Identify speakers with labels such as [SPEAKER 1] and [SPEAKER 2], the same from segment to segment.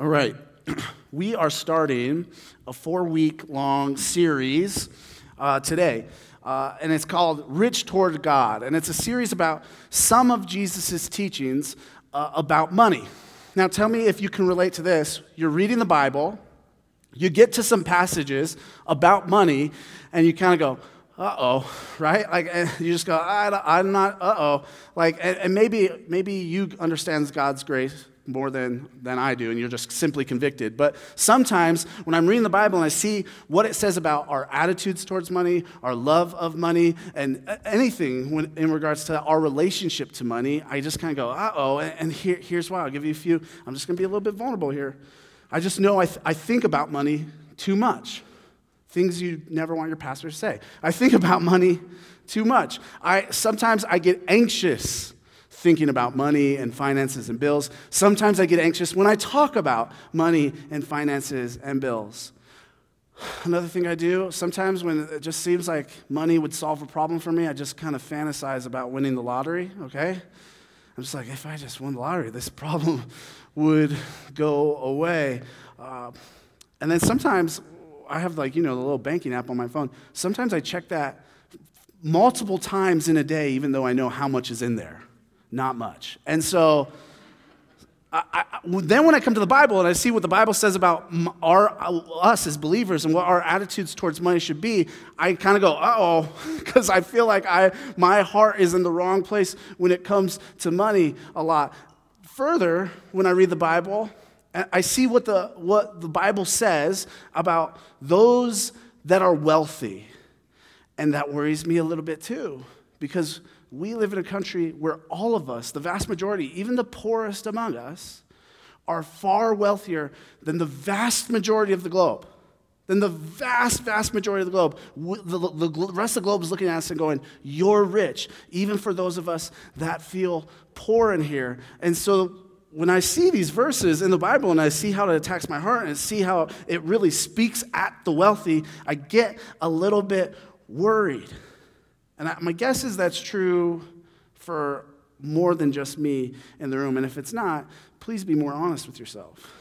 [SPEAKER 1] All right. We are starting a four week long series uh, today. Uh, and it's called Rich Toward God. And it's a series about some of Jesus' teachings uh, about money. Now, tell me if you can relate to this. You're reading the Bible, you get to some passages about money, and you kind of go, uh oh, right? Like you just go, I, am not, uh oh. Like, and, and maybe maybe you understands God's grace more than, than I do, and you're just simply convicted. But sometimes when I'm reading the Bible and I see what it says about our attitudes towards money, our love of money, and anything when, in regards to our relationship to money, I just kind of go, uh oh. And, here, here's why I'll give you a few. I'm just going to be a little bit vulnerable here. I just know I, th- I think about money too much. Things you never want your pastor to say. I think about money too much. I, sometimes I get anxious thinking about money and finances and bills. Sometimes I get anxious when I talk about money and finances and bills. Another thing I do, sometimes when it just seems like money would solve a problem for me, I just kind of fantasize about winning the lottery, okay? I'm just like, if I just won the lottery, this problem would go away. Uh, and then sometimes I have, like, you know, the little banking app on my phone. Sometimes I check that multiple times in a day, even though I know how much is in there. Not much. And so, I, I, then when I come to the Bible and I see what the Bible says about our, us as believers and what our attitudes towards money should be, I kind of go, uh oh, because I feel like I, my heart is in the wrong place when it comes to money a lot. Further, when I read the Bible, I see what the, what the Bible says about those that are wealthy. And that worries me a little bit too, because we live in a country where all of us, the vast majority, even the poorest among us, are far wealthier than the vast majority of the globe. Than the vast, vast majority of the globe. The, the, the rest of the globe is looking at us and going, You're rich, even for those of us that feel poor in here. And so when I see these verses in the Bible and I see how it attacks my heart and see how it really speaks at the wealthy, I get a little bit worried. And my guess is that's true for more than just me in the room. And if it's not, please be more honest with yourself.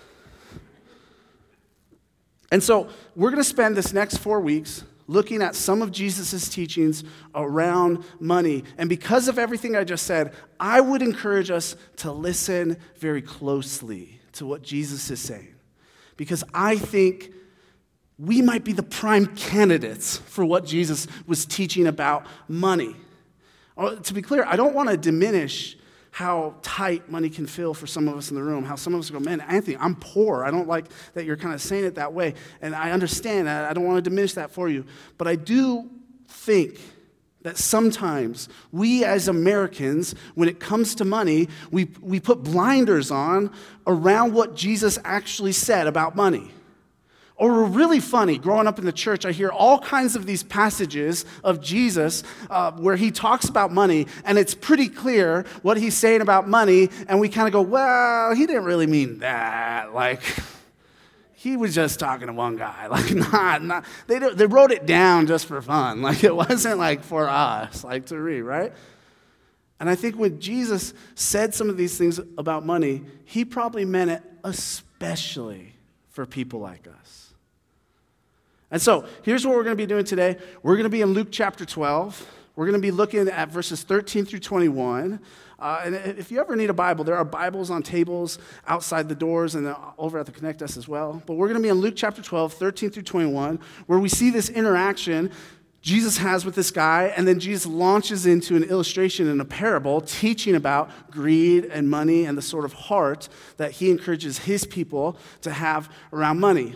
[SPEAKER 1] And so we're going to spend this next four weeks looking at some of Jesus' teachings around money. And because of everything I just said, I would encourage us to listen very closely to what Jesus is saying. Because I think we might be the prime candidates for what Jesus was teaching about money. Oh, to be clear, I don't want to diminish how tight money can feel for some of us in the room. How some of us go, man, Anthony, I'm poor. I don't like that you're kind of saying it that way. And I understand. That. I don't want to diminish that for you. But I do think that sometimes we as Americans, when it comes to money, we, we put blinders on around what Jesus actually said about money. Or really funny, growing up in the church, I hear all kinds of these passages of Jesus uh, where he talks about money, and it's pretty clear what he's saying about money, and we kind of go, well, he didn't really mean that. Like, he was just talking to one guy. Like, not, not they, they wrote it down just for fun. Like, it wasn't like for us, like to read, right? And I think when Jesus said some of these things about money, he probably meant it especially for people like us. And so here's what we're going to be doing today. We're going to be in Luke chapter 12. We're going to be looking at verses 13 through 21. Uh, and if you ever need a Bible, there are Bibles on tables outside the doors and over at the Connect Us as well. But we're going to be in Luke chapter 12, 13 through 21, where we see this interaction Jesus has with this guy, and then Jesus launches into an illustration and a parable teaching about greed and money and the sort of heart that he encourages his people to have around money.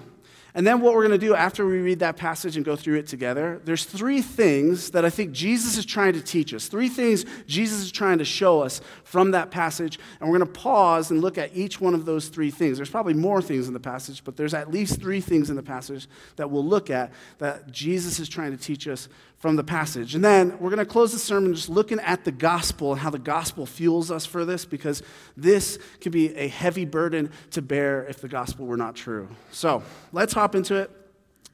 [SPEAKER 1] And then what we're going to do after we read that passage and go through it together, there's three things that I think Jesus is trying to teach us. Three things Jesus is trying to show us from that passage. And we're going to pause and look at each one of those three things. There's probably more things in the passage, but there's at least three things in the passage that we'll look at that Jesus is trying to teach us from the passage. And then we're going to close the sermon just looking at the gospel and how the gospel fuels us for this because this could be a heavy burden to bear if the gospel were not true. So let's hop into it.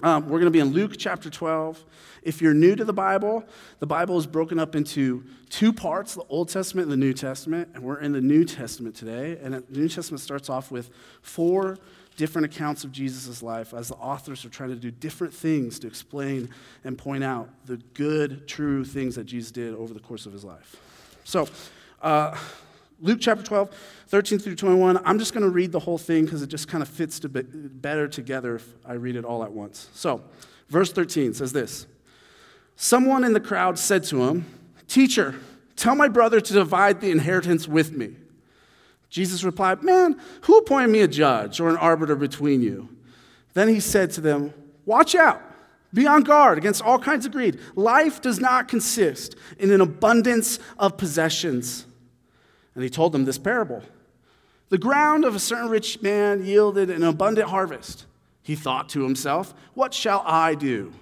[SPEAKER 1] Um, we're going to be in Luke chapter 12. If you're new to the Bible, the Bible is broken up into two parts the Old Testament and the New Testament. And we're in the New Testament today. And the New Testament starts off with four different accounts of Jesus' life as the authors are trying to do different things to explain and point out the good, true things that Jesus did over the course of his life. So, uh, Luke chapter 12, 13 through 21. I'm just going to read the whole thing because it just kind of fits to be better together if I read it all at once. So, verse 13 says this Someone in the crowd said to him, Teacher, tell my brother to divide the inheritance with me. Jesus replied, Man, who appointed me a judge or an arbiter between you? Then he said to them, Watch out. Be on guard against all kinds of greed. Life does not consist in an abundance of possessions. And he told them this parable The ground of a certain rich man yielded an abundant harvest. He thought to himself, What shall I do?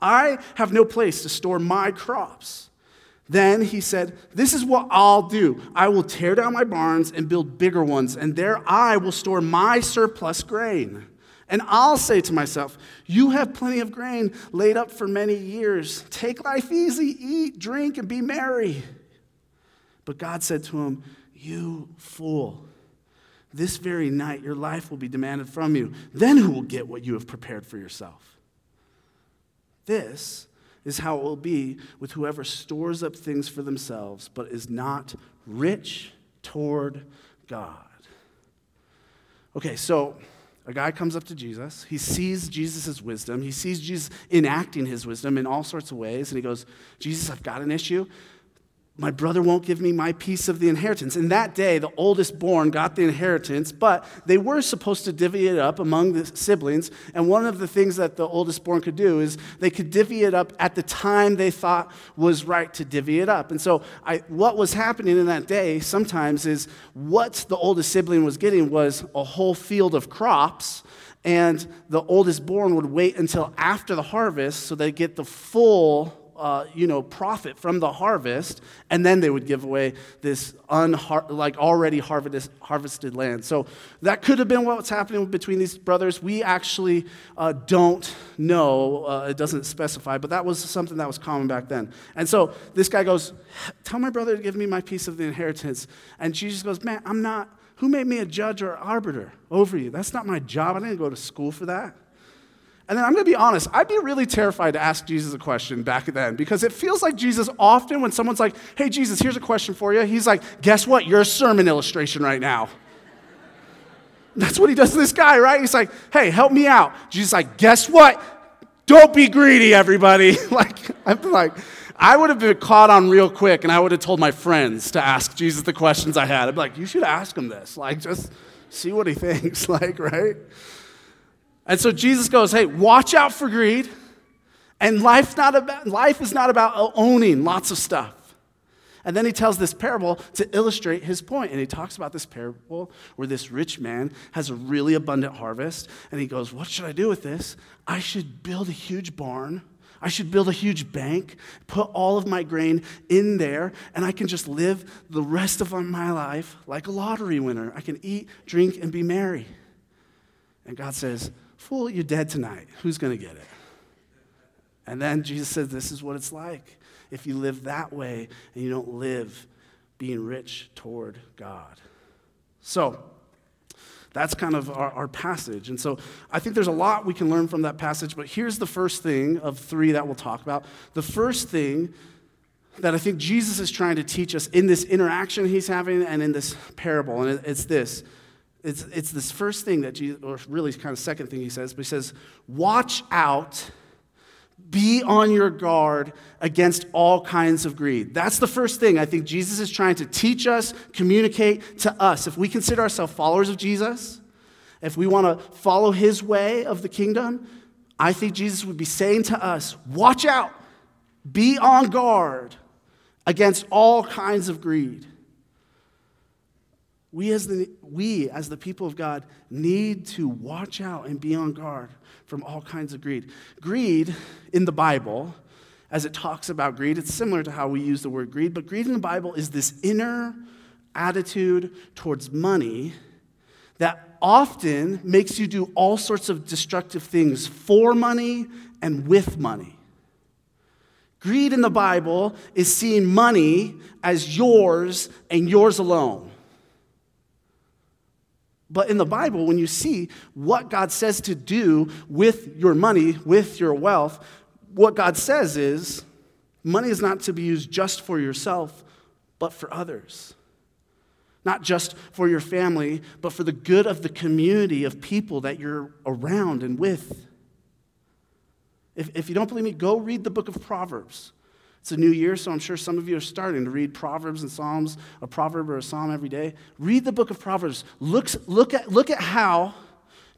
[SPEAKER 1] I have no place to store my crops. Then he said, This is what I'll do. I will tear down my barns and build bigger ones, and there I will store my surplus grain. And I'll say to myself, You have plenty of grain laid up for many years. Take life easy, eat, drink, and be merry. But God said to him, You fool, this very night your life will be demanded from you. Then who will get what you have prepared for yourself? This is how it will be with whoever stores up things for themselves, but is not rich toward God. Okay, so a guy comes up to Jesus. He sees Jesus' wisdom. He sees Jesus enacting his wisdom in all sorts of ways. And he goes, Jesus, I've got an issue my brother won't give me my piece of the inheritance. In that day, the oldest born got the inheritance, but they were supposed to divvy it up among the siblings. And one of the things that the oldest born could do is they could divvy it up at the time they thought was right to divvy it up. And so, I, what was happening in that day sometimes is what the oldest sibling was getting was a whole field of crops. And the oldest born would wait until after the harvest so they get the full uh, you know, profit from the harvest, and then they would give away this unhar- like already harvested, harvested land. So that could have been what's happening between these brothers. We actually uh, don't know. Uh, it doesn't specify, but that was something that was common back then. And so this guy goes, "Tell my brother to give me my piece of the inheritance." And Jesus goes, "Man, I'm not." Who made me a judge or arbiter over you? That's not my job. I didn't go to school for that. And then I'm going to be honest, I'd be really terrified to ask Jesus a question back then because it feels like Jesus often, when someone's like, hey, Jesus, here's a question for you, he's like, guess what? You're a sermon illustration right now. That's what he does to this guy, right? He's like, hey, help me out. Jesus like, guess what? Don't be greedy, everybody. like, I'm like, I would have been caught on real quick and I would have told my friends to ask Jesus the questions I had. I'd be like, you should ask him this. Like, just see what he thinks, like, right? And so Jesus goes, hey, watch out for greed. And life, not about, life is not about owning lots of stuff. And then he tells this parable to illustrate his point. And he talks about this parable where this rich man has a really abundant harvest. And he goes, What should I do with this? I should build a huge barn. I should build a huge bank, put all of my grain in there, and I can just live the rest of my life like a lottery winner. I can eat, drink, and be merry. And God says, Fool, you're dead tonight. Who's going to get it? And then Jesus says, This is what it's like if you live that way and you don't live being rich toward God. So, that's kind of our, our, passage. And so I think there's a lot we can learn from that passage, but here's the first thing of three that we'll talk about. The first thing that I think Jesus is trying to teach us in this interaction he's having and in this parable, and it's this it's, it's this first thing that Jesus, or really kind of second thing he says, but he says, watch out, be on your guard against all kinds of greed. That's the first thing I think Jesus is trying to teach us, communicate to us. If we consider ourselves followers of Jesus, if we want to follow his way of the kingdom, I think Jesus would be saying to us, watch out, be on guard against all kinds of greed. We as, the, we, as the people of God, need to watch out and be on guard from all kinds of greed. Greed in the Bible, as it talks about greed, it's similar to how we use the word greed, but greed in the Bible is this inner attitude towards money that often makes you do all sorts of destructive things for money and with money. Greed in the Bible is seeing money as yours and yours alone. But in the Bible, when you see what God says to do with your money, with your wealth, what God says is money is not to be used just for yourself, but for others. Not just for your family, but for the good of the community of people that you're around and with. If, if you don't believe me, go read the book of Proverbs. It's a new year, so I'm sure some of you are starting to read Proverbs and Psalms, a proverb or a psalm every day. Read the book of Proverbs. Look, look, at, look at how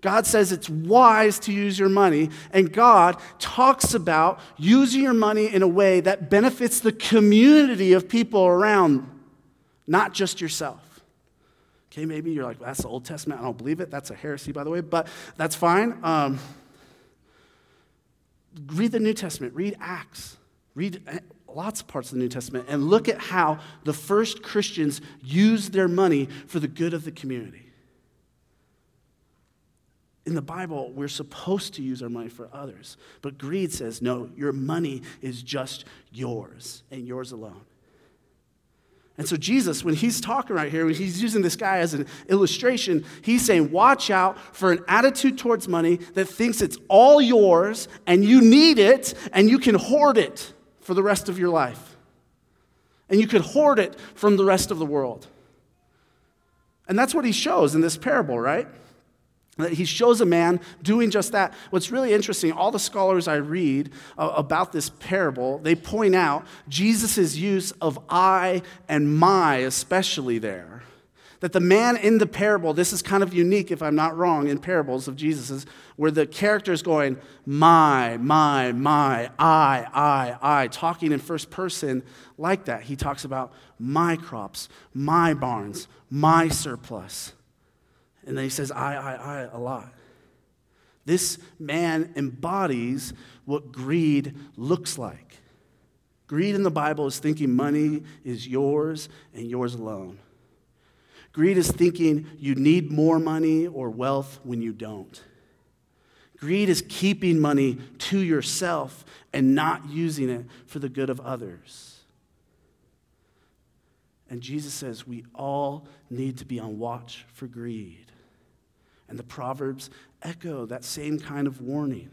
[SPEAKER 1] God says it's wise to use your money, and God talks about using your money in a way that benefits the community of people around, not just yourself. Okay, maybe you're like, that's the Old Testament. I don't believe it. That's a heresy, by the way, but that's fine. Um, read the New Testament, read Acts, read eh, lots of parts of the New Testament, and look at how the first Christians used their money for the good of the community. In the Bible, we're supposed to use our money for others, but greed says, no, your money is just yours and yours alone. And so, Jesus, when he's talking right here, when he's using this guy as an illustration, he's saying, Watch out for an attitude towards money that thinks it's all yours and you need it and you can hoard it for the rest of your life. And you could hoard it from the rest of the world. And that's what he shows in this parable, right? That he shows a man doing just that. What's really interesting, all the scholars I read uh, about this parable, they point out Jesus' use of I and my, especially there. That the man in the parable, this is kind of unique, if I'm not wrong, in parables of Jesus's, where the character is going, my, my, my, I, I, I, talking in first person like that. He talks about my crops, my barns, my surplus. And then he says, I, I, I a lot. This man embodies what greed looks like. Greed in the Bible is thinking money is yours and yours alone. Greed is thinking you need more money or wealth when you don't. Greed is keeping money to yourself and not using it for the good of others. And Jesus says we all need to be on watch for greed. And the Proverbs echo that same kind of warning.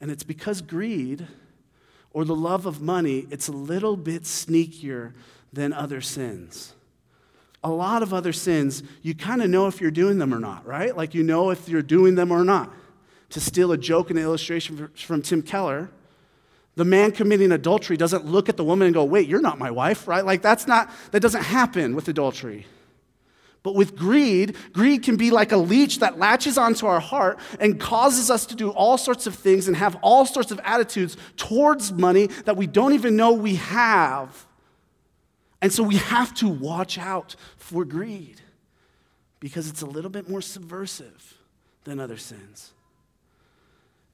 [SPEAKER 1] And it's because greed or the love of money, it's a little bit sneakier than other sins. A lot of other sins, you kind of know if you're doing them or not, right? Like you know if you're doing them or not. To steal a joke and illustration from Tim Keller, the man committing adultery doesn't look at the woman and go, wait, you're not my wife, right? Like that's not, that doesn't happen with adultery. But with greed, greed can be like a leech that latches onto our heart and causes us to do all sorts of things and have all sorts of attitudes towards money that we don't even know we have. And so we have to watch out for greed because it's a little bit more subversive than other sins.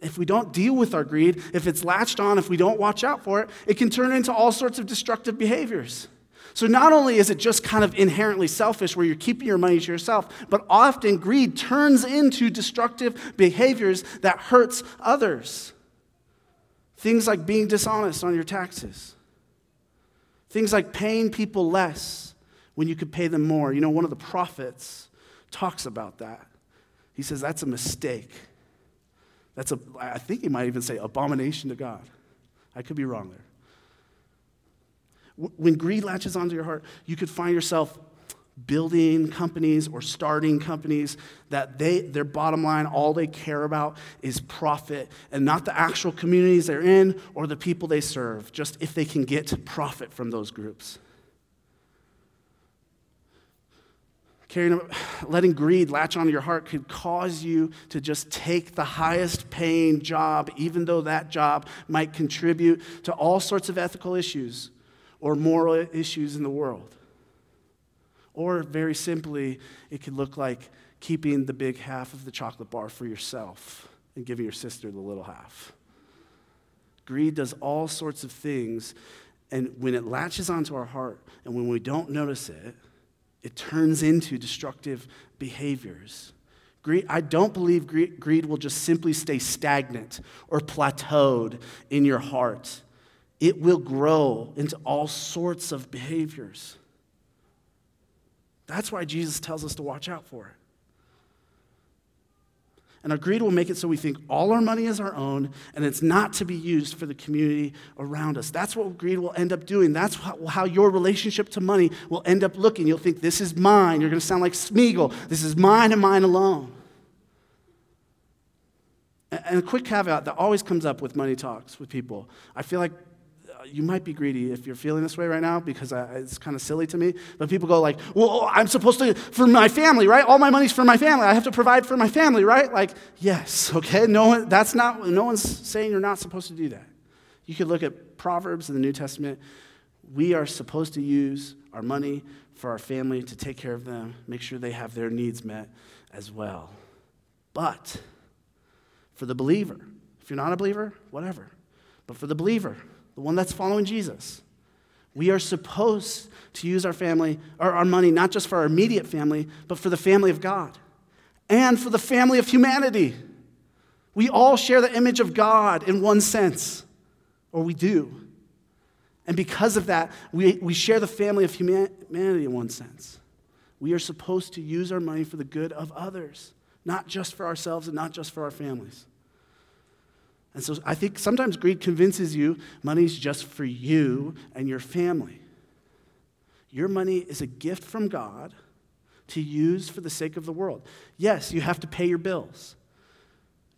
[SPEAKER 1] If we don't deal with our greed, if it's latched on, if we don't watch out for it, it can turn into all sorts of destructive behaviors. So not only is it just kind of inherently selfish where you're keeping your money to yourself, but often greed turns into destructive behaviors that hurts others. Things like being dishonest on your taxes. Things like paying people less when you could pay them more. You know, one of the prophets talks about that. He says that's a mistake. That's a, I think he might even say abomination to God. I could be wrong there. When greed latches onto your heart, you could find yourself building companies or starting companies that they their bottom line all they care about is profit and not the actual communities they're in or the people they serve just if they can get profit from those groups letting greed latch onto your heart could cause you to just take the highest paying job, even though that job might contribute to all sorts of ethical issues or moral issues in the world. Or, very simply, it could look like keeping the big half of the chocolate bar for yourself and giving your sister the little half. Greed does all sorts of things, and when it latches onto our heart and when we don't notice it, it turns into destructive behaviors. Greed, I don't believe greed, greed will just simply stay stagnant or plateaued in your heart. It will grow into all sorts of behaviors. That's why Jesus tells us to watch out for it. And our greed will make it so we think all our money is our own and it's not to be used for the community around us. That's what greed will end up doing. That's how your relationship to money will end up looking. You'll think, this is mine. You're going to sound like Smeagol. This is mine and mine alone. And a quick caveat that always comes up with money talks with people. I feel like you might be greedy if you're feeling this way right now because I, it's kind of silly to me. But people go like, "Well, oh, I'm supposed to for my family, right? All my money's for my family. I have to provide for my family, right?" Like, yes, okay. No one, that's not. No one's saying you're not supposed to do that. You could look at Proverbs in the New Testament. We are supposed to use our money for our family to take care of them, make sure they have their needs met as well. But for the believer, if you're not a believer, whatever. But for the believer, the one that's following Jesus. We are supposed to use our family, or our money, not just for our immediate family, but for the family of God and for the family of humanity. We all share the image of God in one sense, or we do. And because of that, we, we share the family of humanity in one sense. We are supposed to use our money for the good of others, not just for ourselves and not just for our families. And so I think sometimes greed convinces you money's just for you and your family. Your money is a gift from God to use for the sake of the world. Yes, you have to pay your bills.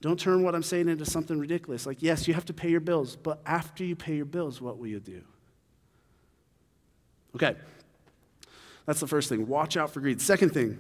[SPEAKER 1] Don't turn what I'm saying into something ridiculous. Like, yes, you have to pay your bills, but after you pay your bills, what will you do? Okay, that's the first thing. Watch out for greed. Second thing,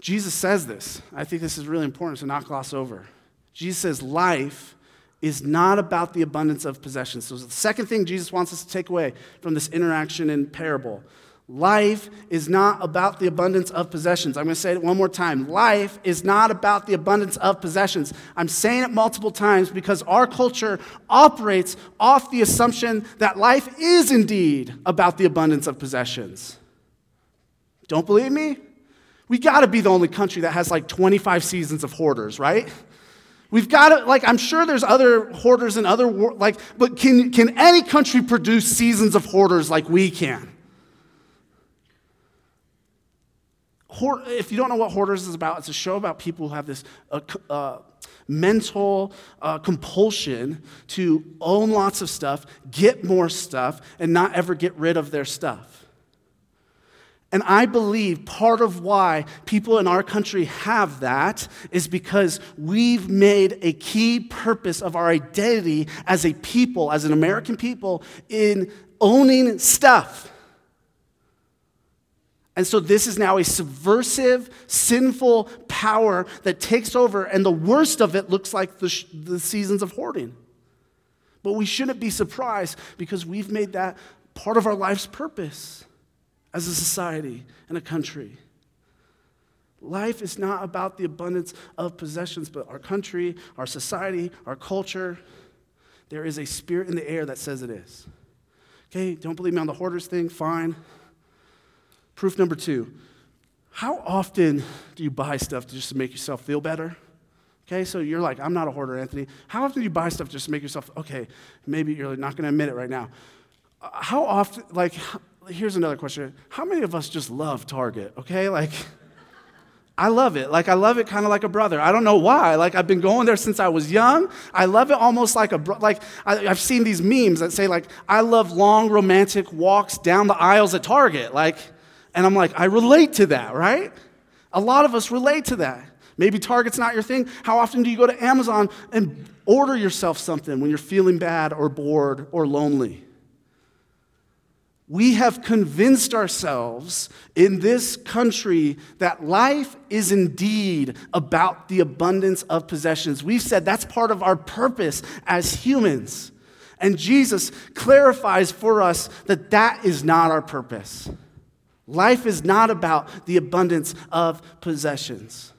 [SPEAKER 1] Jesus says this. I think this is really important to not gloss over. Jesus says life is not about the abundance of possessions. So, the second thing Jesus wants us to take away from this interaction in parable life is not about the abundance of possessions. I'm going to say it one more time. Life is not about the abundance of possessions. I'm saying it multiple times because our culture operates off the assumption that life is indeed about the abundance of possessions. Don't believe me? We got to be the only country that has like 25 seasons of hoarders, right? We've got to, like, I'm sure there's other hoarders and other, like, but can, can any country produce seasons of hoarders like we can? If you don't know what Hoarders is about, it's a show about people who have this uh, uh, mental uh, compulsion to own lots of stuff, get more stuff, and not ever get rid of their stuff. And I believe part of why people in our country have that is because we've made a key purpose of our identity as a people, as an American people, in owning stuff. And so this is now a subversive, sinful power that takes over, and the worst of it looks like the, sh- the seasons of hoarding. But we shouldn't be surprised because we've made that part of our life's purpose as a society and a country. Life is not about the abundance of possessions, but our country, our society, our culture. There is a spirit in the air that says it is. Okay, don't believe me on the hoarders thing? Fine. Proof number two how often do you buy stuff just to make yourself feel better? Okay, so you're like, I'm not a hoarder, Anthony. How often do you buy stuff just to make yourself, okay, maybe you're not to admit it right now. Uh, how often, like, here's another question. How many of us just love Target? Okay, like, I love it. Like, I love it kind of like a brother. I don't know why. Like, I've been going there since I was young. I love it almost like a, bro- like, I, have seen these memes that say, like, I love long romantic walks down the aisles at Target. Like, and I'm like, I relate to that, right? A lot of us relate to that. Maybe Target's not your thing. How often do you go to Amazon and order yourself something when you're feeling bad or bored or lonely? We have convinced ourselves in this country that life is indeed about the abundance of possessions. We've said that's part of our purpose as humans. And Jesus clarifies for us that that is not our purpose. Life is not about the abundance of possessions.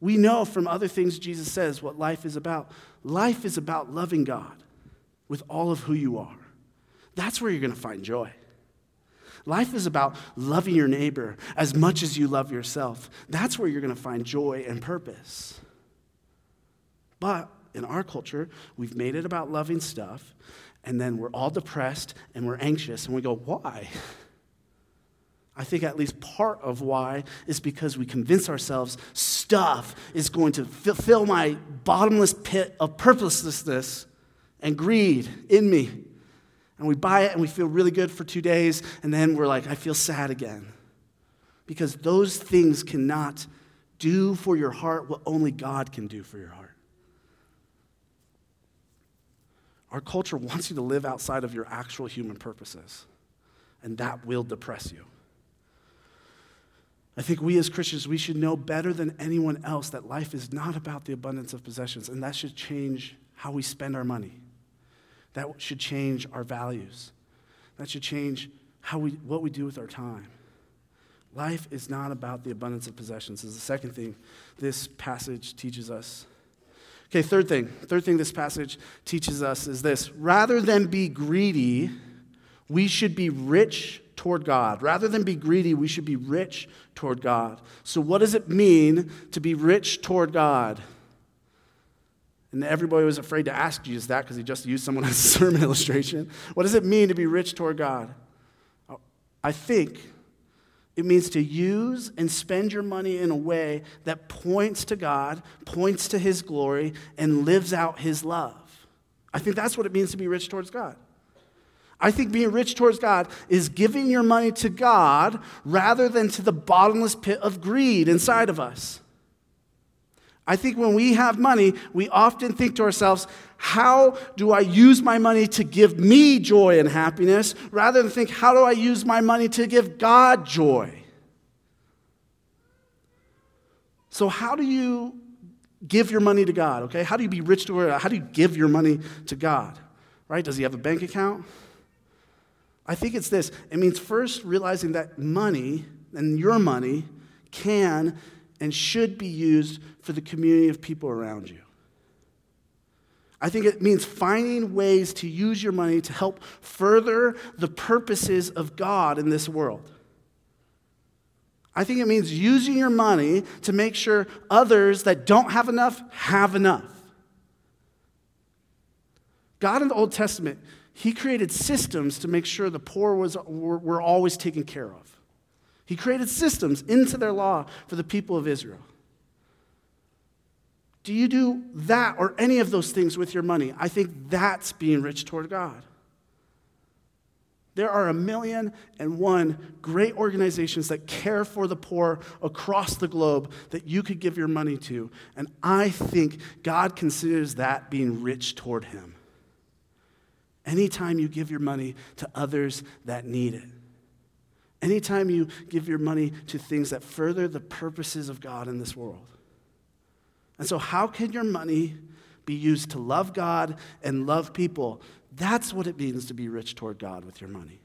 [SPEAKER 1] We know from other things Jesus says what life is about. Life is about loving God with all of who you are. That's where you're going to find joy. Life is about loving your neighbor as much as you love yourself. That's where you're going to find joy and purpose. But in our culture, we've made it about loving stuff, and then we're all depressed and we're anxious, and we go, why? I think at least part of why is because we convince ourselves stuff is going to fill my bottomless pit of purposelessness and greed in me. And we buy it and we feel really good for two days, and then we're like, I feel sad again. Because those things cannot do for your heart what only God can do for your heart. Our culture wants you to live outside of your actual human purposes, and that will depress you. I think we as Christians, we should know better than anyone else that life is not about the abundance of possessions, and that should change how we spend our money. That should change our values. That should change how we, what we do with our time. Life is not about the abundance of possessions, is the second thing this passage teaches us. Okay, third thing. Third thing this passage teaches us is this rather than be greedy, we should be rich toward God. Rather than be greedy, we should be rich toward God. So, what does it mean to be rich toward God? And everybody was afraid to ask Jesus that because he just used someone as a sermon illustration. What does it mean to be rich toward God? I think it means to use and spend your money in a way that points to God, points to His glory, and lives out His love. I think that's what it means to be rich towards God. I think being rich towards God is giving your money to God rather than to the bottomless pit of greed inside of us. I think when we have money, we often think to ourselves, how do I use my money to give me joy and happiness, rather than think, how do I use my money to give God joy? So, how do you give your money to God, okay? How do you be rich to God? How do you give your money to God, right? Does he have a bank account? I think it's this it means first realizing that money and your money can and should be used for the community of people around you. I think it means finding ways to use your money to help further the purposes of God in this world. I think it means using your money to make sure others that don't have enough have enough. God in the Old Testament he created systems to make sure the poor was, were, were always taken care of. He created systems into their law for the people of Israel. Do you do that or any of those things with your money? I think that's being rich toward God. There are a million and one great organizations that care for the poor across the globe that you could give your money to. And I think God considers that being rich toward Him anytime you give your money to others that need it. Anytime you give your money to things that further the purposes of God in this world. And so, how can your money be used to love God and love people? That's what it means to be rich toward God with your money.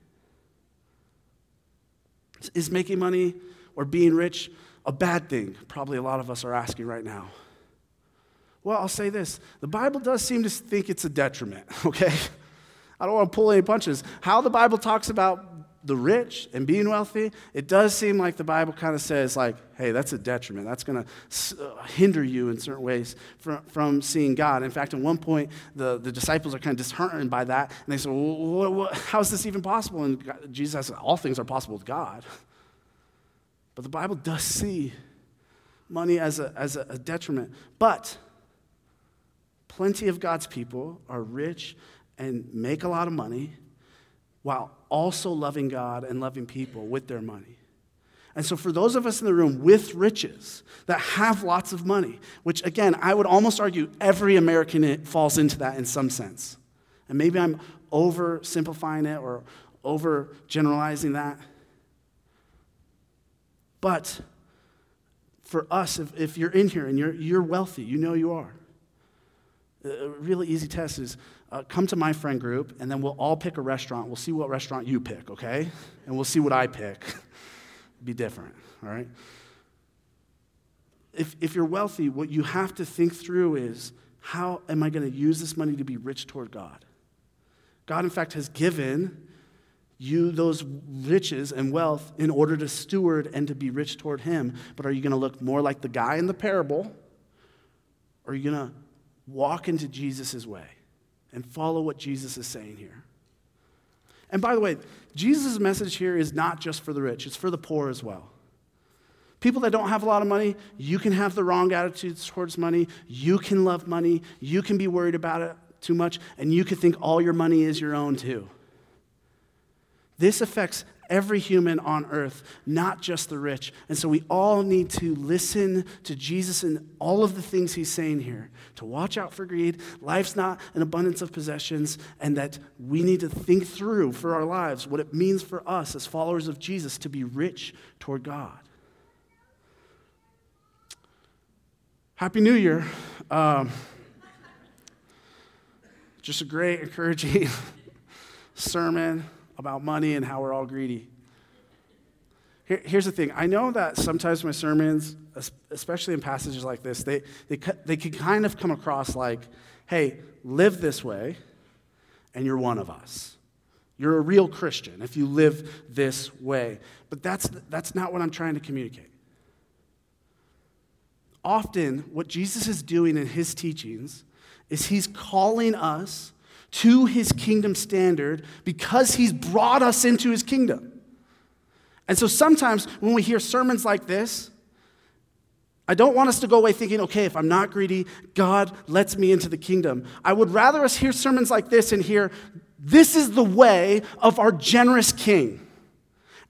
[SPEAKER 1] Is making money or being rich a bad thing? Probably a lot of us are asking right now. Well, I'll say this the Bible does seem to think it's a detriment, okay? I don't want to pull any punches. How the Bible talks about the rich and being wealthy, it does seem like the Bible kind of says, like, hey, that's a detriment. That's going to uh, hinder you in certain ways from, from seeing God. In fact, at one point, the, the disciples are kind of disheartened by that. And they say, well, how is this even possible? And God, Jesus says, all things are possible with God. But the Bible does see money as a, as a detriment. But plenty of God's people are rich and make a lot of money while also loving God and loving people with their money. And so, for those of us in the room with riches that have lots of money, which again, I would almost argue every American falls into that in some sense. And maybe I'm oversimplifying it or overgeneralizing that. But for us, if, if you're in here and you're, you're wealthy, you know you are. A really easy test is uh, come to my friend group, and then we'll all pick a restaurant. We'll see what restaurant you pick, okay? And we'll see what I pick. Be different, all right? If, if you're wealthy, what you have to think through is how am I going to use this money to be rich toward God? God, in fact, has given you those riches and wealth in order to steward and to be rich toward Him. But are you going to look more like the guy in the parable? Or are you going to walk into Jesus' way and follow what Jesus is saying here? And by the way, Jesus' message here is not just for the rich, it's for the poor as well. People that don't have a lot of money, you can have the wrong attitudes towards money. You can love money. You can be worried about it too much. And you can think all your money is your own too. This affects every human on earth, not just the rich. And so we all need to listen to Jesus and all of the things he's saying here to watch out for greed. Life's not an abundance of possessions, and that we need to think through for our lives what it means for us as followers of Jesus to be rich toward God. Happy New Year. Um, just a great, encouraging sermon about money and how we're all greedy. Here, here's the thing I know that sometimes my sermons, especially in passages like this, they, they, they can kind of come across like, hey, live this way, and you're one of us. You're a real Christian if you live this way. But that's, that's not what I'm trying to communicate. Often, what Jesus is doing in his teachings is he's calling us to his kingdom standard because he's brought us into his kingdom. And so sometimes when we hear sermons like this, I don't want us to go away thinking, okay, if I'm not greedy, God lets me into the kingdom. I would rather us hear sermons like this and hear, this is the way of our generous king.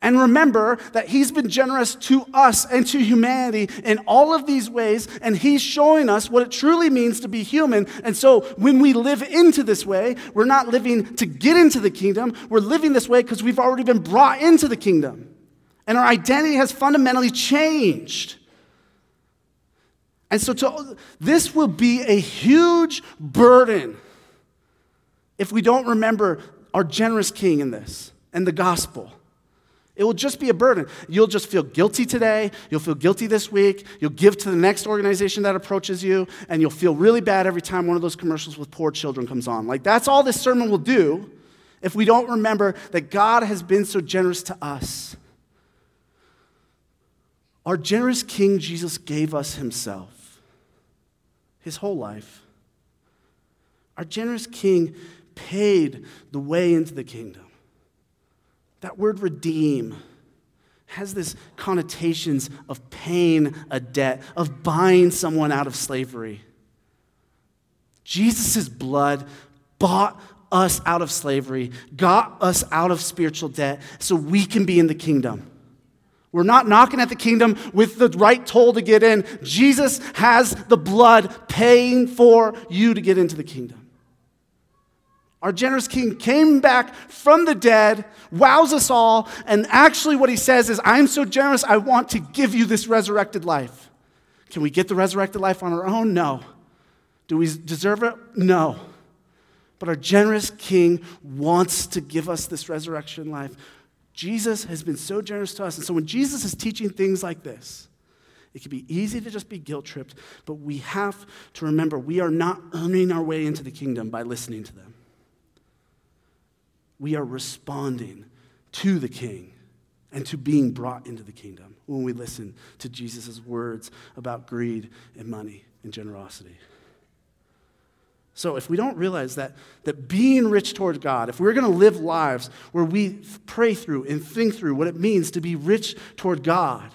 [SPEAKER 1] And remember that he's been generous to us and to humanity in all of these ways, and he's showing us what it truly means to be human. And so when we live into this way, we're not living to get into the kingdom, we're living this way because we've already been brought into the kingdom. And our identity has fundamentally changed. And so to, this will be a huge burden if we don't remember our generous king in this and the gospel. It will just be a burden. You'll just feel guilty today. You'll feel guilty this week. You'll give to the next organization that approaches you, and you'll feel really bad every time one of those commercials with poor children comes on. Like, that's all this sermon will do if we don't remember that God has been so generous to us. Our generous King Jesus gave us himself, his whole life. Our generous King paid the way into the kingdom. That word redeem has this connotations of paying a debt, of buying someone out of slavery. Jesus' blood bought us out of slavery, got us out of spiritual debt so we can be in the kingdom. We're not knocking at the kingdom with the right toll to get in. Jesus has the blood paying for you to get into the kingdom. Our generous king came back from the dead, wows us all, and actually, what he says is, I'm so generous, I want to give you this resurrected life. Can we get the resurrected life on our own? No. Do we deserve it? No. But our generous king wants to give us this resurrection life. Jesus has been so generous to us. And so when Jesus is teaching things like this, it can be easy to just be guilt tripped, but we have to remember we are not earning our way into the kingdom by listening to them we are responding to the King and to being brought into the kingdom when we listen to Jesus' words about greed and money and generosity. So, if we don't realize that, that being rich toward God, if we're going to live lives where we pray through and think through what it means to be rich toward God,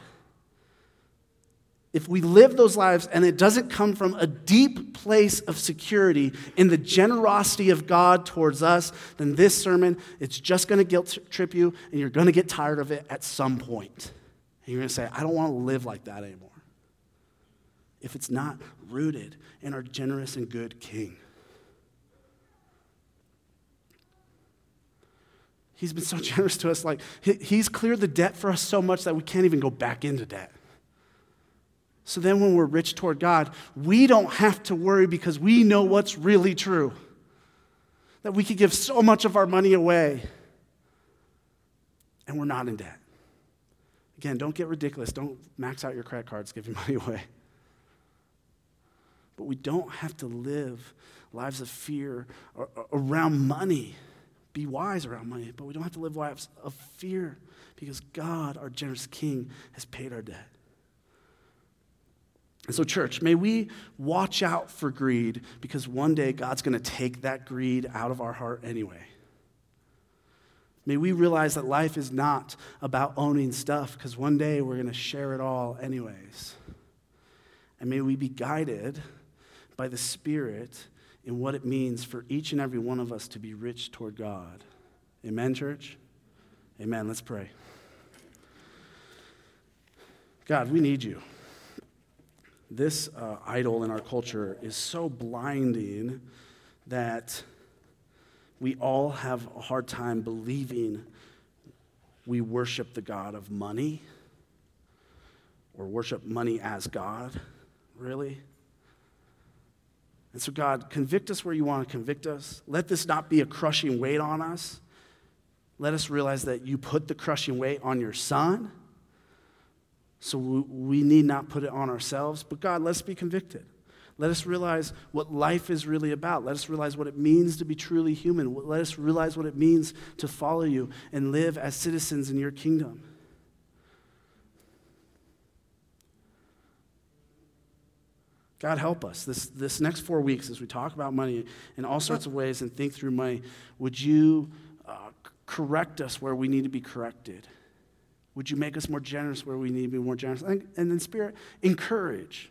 [SPEAKER 1] if we live those lives and it doesn't come from a deep place of security in the generosity of God towards us, then this sermon, it's just going to guilt trip you and you're going to get tired of it at some point. And you're going to say, I don't want to live like that anymore. If it's not rooted in our generous and good King. He's been so generous to us. Like, he's cleared the debt for us so much that we can't even go back into debt. So then, when we're rich toward God, we don't have to worry because we know what's really true. That we could give so much of our money away and we're not in debt. Again, don't get ridiculous. Don't max out your credit cards giving money away. But we don't have to live lives of fear around money be wise around money, but we don't have to live lives of fear because God, our generous King, has paid our debt. And so, church, may we watch out for greed because one day God's going to take that greed out of our heart anyway. May we realize that life is not about owning stuff because one day we're going to share it all, anyways. And may we be guided by the Spirit in what it means for each and every one of us to be rich toward God. Amen, church? Amen. Let's pray. God, we need you. This uh, idol in our culture is so blinding that we all have a hard time believing we worship the God of money or worship money as God, really. And so, God, convict us where you want to convict us. Let this not be a crushing weight on us. Let us realize that you put the crushing weight on your son. So we need not put it on ourselves. But God, let's be convicted. Let us realize what life is really about. Let us realize what it means to be truly human. Let us realize what it means to follow you and live as citizens in your kingdom. God, help us this, this next four weeks as we talk about money in all sorts of ways and think through money. Would you uh, correct us where we need to be corrected? Would you make us more generous where we need to be more generous? And, and then, Spirit, encourage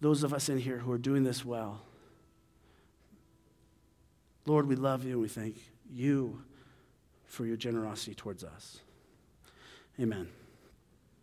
[SPEAKER 1] those of us in here who are doing this well. Lord, we love you and we thank you for your generosity towards us. Amen.